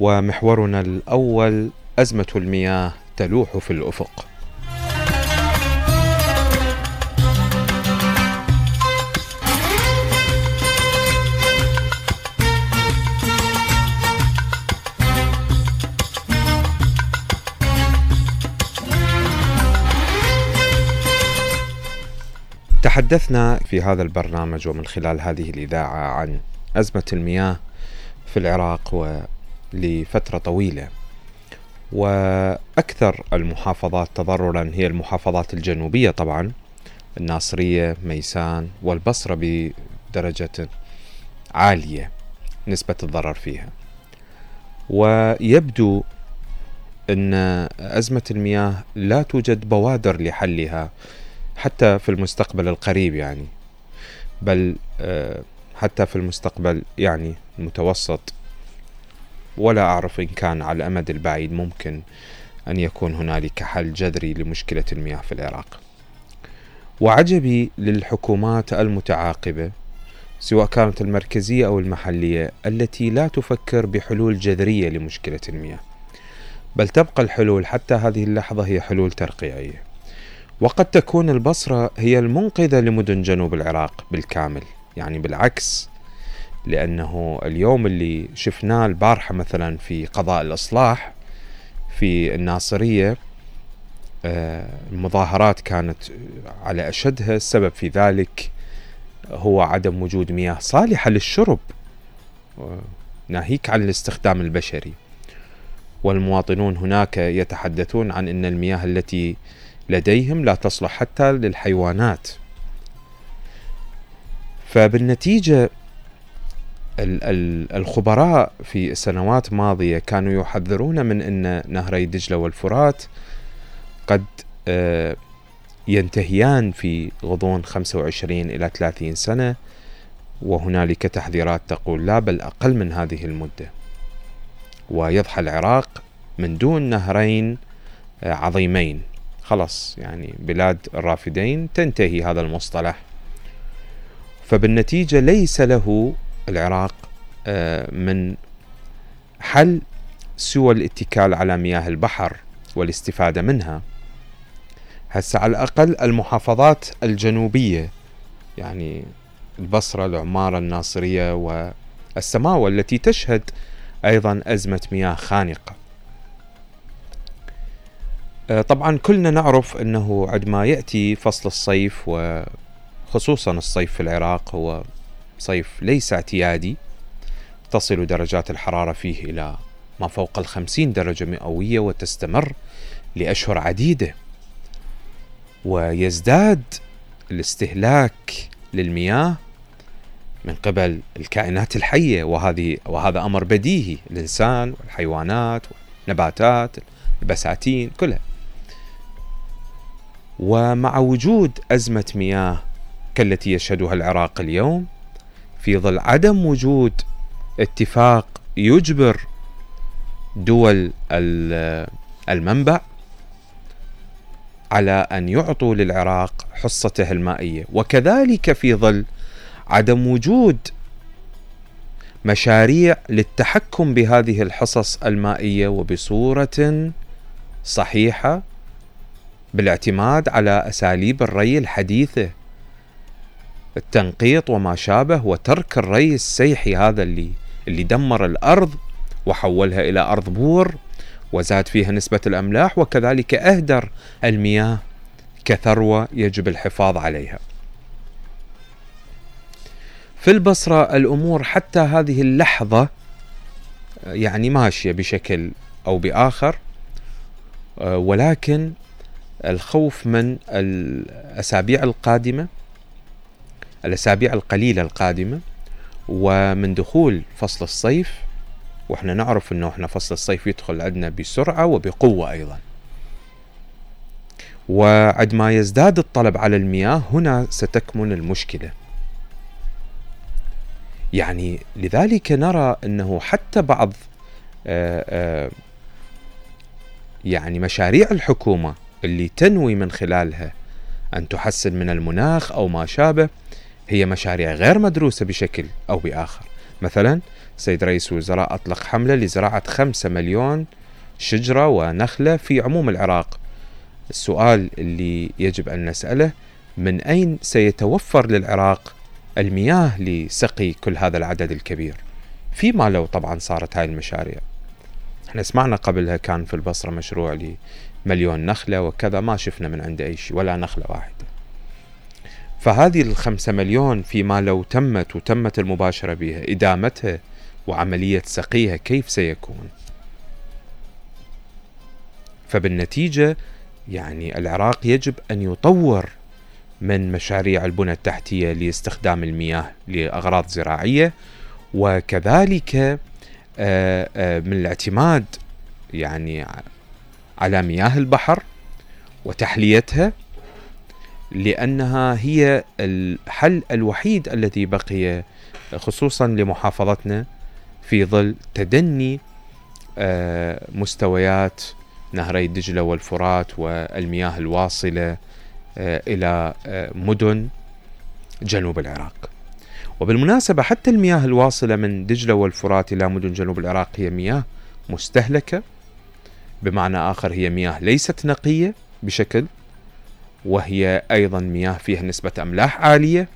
ومحورنا الأول أزمة المياه تلوح في الأفق. تحدثنا في هذا البرنامج ومن خلال هذه الإذاعة عن أزمة المياه في العراق ولفترة طويلة. وأكثر المحافظات تضررا هي المحافظات الجنوبية طبعا الناصرية ميسان والبصرة بدرجة عالية نسبة الضرر فيها. ويبدو أن أزمة المياه لا توجد بوادر لحلها حتى في المستقبل القريب يعني بل آه، حتى في المستقبل يعني المتوسط ولا أعرف إن كان على الأمد البعيد ممكن أن يكون هنالك حل جذري لمشكلة المياه في العراق. وعجبي للحكومات المتعاقبة سواء كانت المركزية أو المحلية التي لا تفكر بحلول جذرية لمشكلة المياه. بل تبقى الحلول حتى هذه اللحظة هي حلول ترقيعية. وقد تكون البصرة هي المنقذة لمدن جنوب العراق بالكامل يعني بالعكس لأنه اليوم اللي شفناه البارحة مثلا في قضاء الإصلاح في الناصرية آه، المظاهرات كانت على أشدها. السبب في ذلك هو عدم وجود مياه صالحة للشرب ناهيك عن الاستخدام البشري. والمواطنون هناك يتحدثون عن أن المياه التي لديهم لا تصلح حتى للحيوانات. فبالنتيجة الخبراء في سنوات ماضية كانوا يحذرون من أن نهري دجلة والفرات قد آه، ينتهيان في غضون 25 إلى 30 سنة وهنالك تحذيرات تقول لا بل أقل من هذه المدة. ويضحى العراق من دون نهرين آه، عظيمين. خلاص يعني بلاد الرافدين تنتهي هذا المصطلح. فبالنتيجة ليس له العراق آه، من حل سوى الاتكال على مياه البحر والاستفادة منها. هسه على الأقل المحافظات الجنوبية يعني البصرة العمارة الناصرية والسماوة التي تشهد أيضا أزمة مياه خانقة. آه، طبعا كلنا نعرف أنه عندما يأتي فصل الصيف وخصوصا الصيف في العراق هو صيف ليس اعتيادي تصل درجات الحرارة فيه إلى ما فوق الخمسين درجة مئوية وتستمر لأشهر عديدة. ويزداد الاستهلاك للمياه من قبل الكائنات الحية وهذه وهذا أمر بديهي الإنسان والحيوانات والنباتات البساتين كلها. ومع وجود أزمة مياه كالتي يشهدها العراق اليوم في ظل عدم وجود اتفاق يجبر دول المنبع على أن يعطوا للعراق حصته المائية. وكذلك في ظل عدم وجود مشاريع للتحكم بهذه الحصص المائية وبصورة صحيحة بالاعتماد على أساليب الري الحديثة التنقيط وما شابه وترك الري السيحي هذا اللي اللي دمر الأرض وحولها إلى أرض بور وزاد فيها نسبة الأملاح وكذلك أهدر المياه كثروة يجب الحفاظ عليها. في البصرة الأمور حتى هذه اللحظة يعني ماشية بشكل أو بآخر ولكن الخوف من الأسابيع القادمة الأسابيع القليلة القادمة ومن دخول فصل الصيف وإحنا نعرف إنه إحنا فصل الصيف يدخل عندنا بسرعة وبقوة أيضا. وعندما يزداد الطلب على المياه هنا ستكمن المشكلة. يعني لذلك نرى إنه حتى بعض آآ آآ يعني مشاريع الحكومة اللي تنوي من خلالها أن تحسن من المناخ أو ما شابه هي مشاريع غير مدروسة بشكل أو بآخر. مثلا سيد رئيس الوزراء أطلق حملة لزراعة خمسة مليون شجرة ونخلة في عموم العراق. السؤال اللي يجب أن نسأله من أين سيتوفر للعراق المياه لسقي كل هذا العدد الكبير؟ فيما لو طبعا صارت هاي المشاريع. إحنا سمعنا قبلها كان في البصرة مشروع لمليون نخلة وكذا ما شفنا من عنده أي شيء ولا نخلة واحدة. فهذه الخمسة مليون فيما لو تمت وتمت المباشرة بها إدامتها وعملية سقيها كيف سيكون؟ فبالنتيجة يعني العراق يجب أن يطور من مشاريع البنى التحتية لاستخدام المياه لأغراض زراعية وكذلك آه، آه، من الاعتماد يعني على مياه البحر وتحليتها لأنها هي الحل الوحيد الذي بقي خصوصا لمحافظتنا في ظل تدني آه، مستويات نهري دجلة والفرات والمياه الواصلة آه، إلى آه، مدن جنوب العراق. وبالمناسبة حتى المياه الواصلة من دجلة والفرات إلى مدن جنوب العراق هي مياه مستهلكة بمعنى آخر هي مياه ليست نقية بشكل وهي أيضا مياه فيها نسبة أملاح عالية.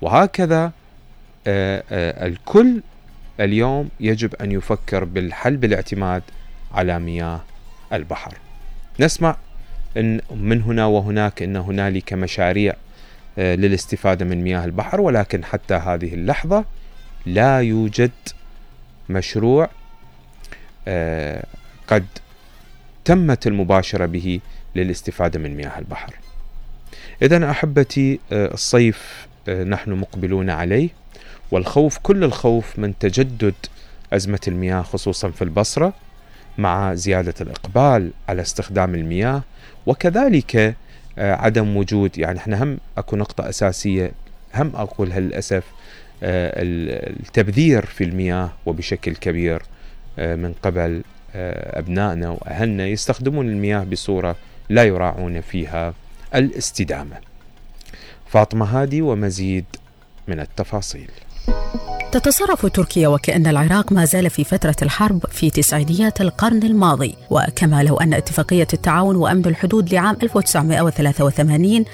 وهكذا الكل اليوم يجب أن يفكر بالحل بالاعتماد على مياه البحر. نسمع إن من هنا وهناك أن هنالك مشاريع آه، للاستفادة من مياه البحر ولكن حتى هذه اللحظة لا يوجد مشروع آه، قد تمت المباشرة به للاستفادة من مياه البحر. إذا أحبتي آه، الصيف نحن مقبلون عليه والخوف كل الخوف من تجدد أزمة المياه خصوصا في البصرة مع زيادة الإقبال على استخدام المياه وكذلك آه، عدم وجود يعني إحنا هم أكو نقطة أساسية هم أقولها للأسف آه، التبذير في المياه وبشكل كبير آه، من قبل أبنائنا وأهلنا يستخدمون المياه بصورة لا يراعون فيها. الاستدامة. فاطمة هادي ومزيد من التفاصيل. تتصرف تركيا وكأن العراق ما زال في فترة الحرب في تسعينيات القرن الماضي. وكما لو أن اتفاقية التعاون وأمن الحدود لعام 1983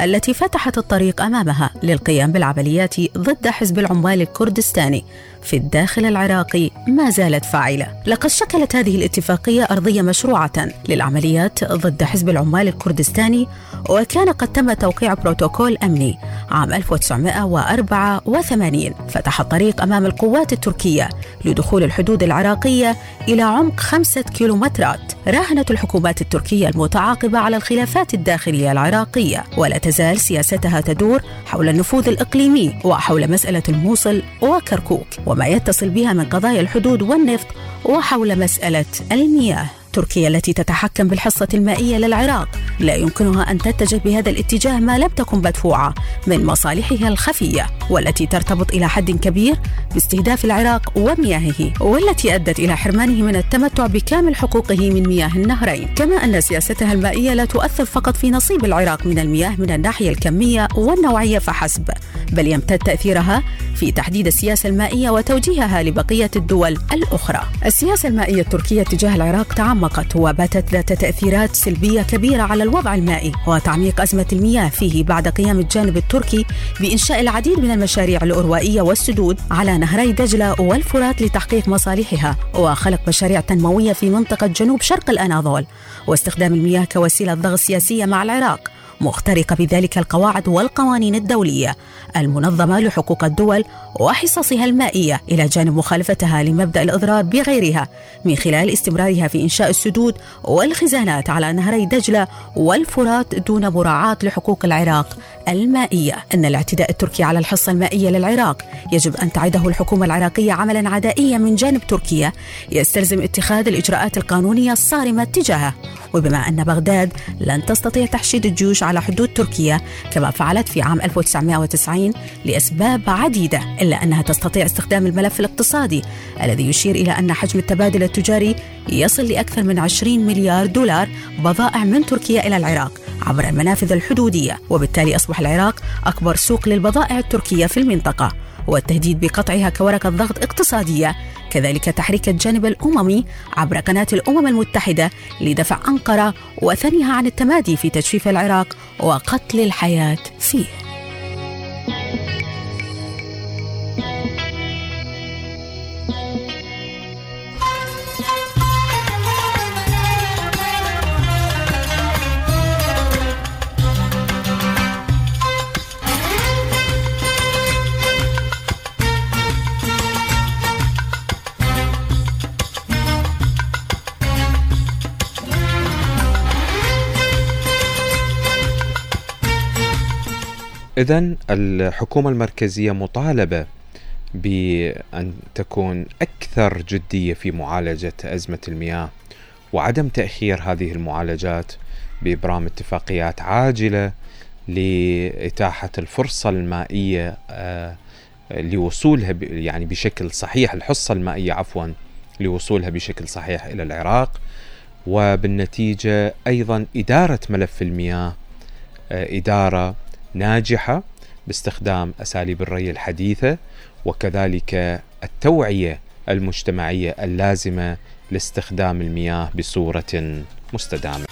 التي فتحت الطريق أمامها للقيام بالعمليات ضد حزب العمال الكردستاني في الداخل العراقي ما زالت فاعلة. لقد شكلت هذه الاتفاقية أرضية مشروعة للعمليات ضد حزب العمال الكردستاني وكان قد تم توقيع بروتوكول أمني عام 1984 فتح الطريق أمام القوات التركية لدخول الحدود العراقية إلى عمق خمسة كيلومترات. راهنت الحكومات التركية المتعاقبة على الخلافات الداخلية العراقية ولا تزال سياستها تدور حول النفوذ الإقليمي وحول مسألة الموصل وكركوك وما يتصل بها من قضايا الحدود والنفط وحول مسألة المياه. تركيا التي تتحكم بالحصة المائية للعراق. لا يمكنها أن تتجه بهذا الاتجاه ما لم تكن مدفوعة من مصالحها الخفية والتي ترتبط إلى حد كبير باستهداف العراق ومياهه والتي أدت إلى حرمانه من التمتع بكامل حقوقه من مياه النهرين. كما أن سياستها المائية لا تؤثر فقط في نصيب العراق من المياه من الناحية الكمية والنوعية فحسب بل يمتد تأثيرها في تحديد السياسة المائية وتوجيهها لبقية الدول الأخرى. السياسة المائية التركية تجاه العراق تعمقت وباتت ذات تأثيرات سلبية كبيرة على الوضع المائي وتعميق أزمة المياه فيه بعد قيام الجانب التركي بإنشاء العديد من المشاريع الأروائية والسدود على نهري دجلة والفرات لتحقيق مصالحها وخلق مشاريع تنموية في منطقة جنوب شرق الأناضول واستخدام المياه كوسيلة ضغط سياسية مع العراق. مخترقة بذلك القواعد والقوانين الدولية المنظمة لحقوق الدول وحصصها المائية إلى جانب مخالفتها لمبدأ الإضرار بغيرها من خلال استمرارها في إنشاء السدود والخزانات على نهري دجلة والفرات دون مراعاة لحقوق العراق المائية. إن الاعتداء التركي على الحصة المائية للعراق يجب أن تعده الحكومة العراقية عملا عدائيا من جانب تركيا يستلزم اتخاذ الإجراءات القانونية الصارمة تجاهه. وبما أن بغداد لن تستطيع تحشيد الجيوش على حدود تركيا كما فعلت في عام 1990 لأسباب عديدة إلا أنها تستطيع استخدام الملف الاقتصادي الذي يشير إلى أن حجم التبادل التجاري يصل لأكثر من 20 مليار دولار بضائع من تركيا إلى العراق عبر المنافذ الحدودية وبالتالي أصبح العراق أكبر سوق للبضائع التركية في المنطقة. والتهديد بقطعها كورقة ضغط اقتصادية كذلك تحريك الجانب الأممي عبر قناة الأمم المتحدة لدفع أنقرة وثنيها عن التمادي في تجفيف العراق وقتل الحياة فيه. إذا الحكومة المركزية مطالبة بأن تكون أكثر جدية في معالجة أزمة المياه وعدم تأخير هذه المعالجات بإبرام اتفاقيات عاجلة لإتاحة الفرصة المائية آه، لوصولها يعني بشكل صحيح الحصة المائية عفوا لوصولها بشكل صحيح إلى العراق. وبالنتيجة أيضا إدارة ملف المياه آه، إدارة ناجحة باستخدام أساليب الري الحديثة وكذلك التوعية المجتمعية اللازمة لاستخدام المياه بصورة مستدامة.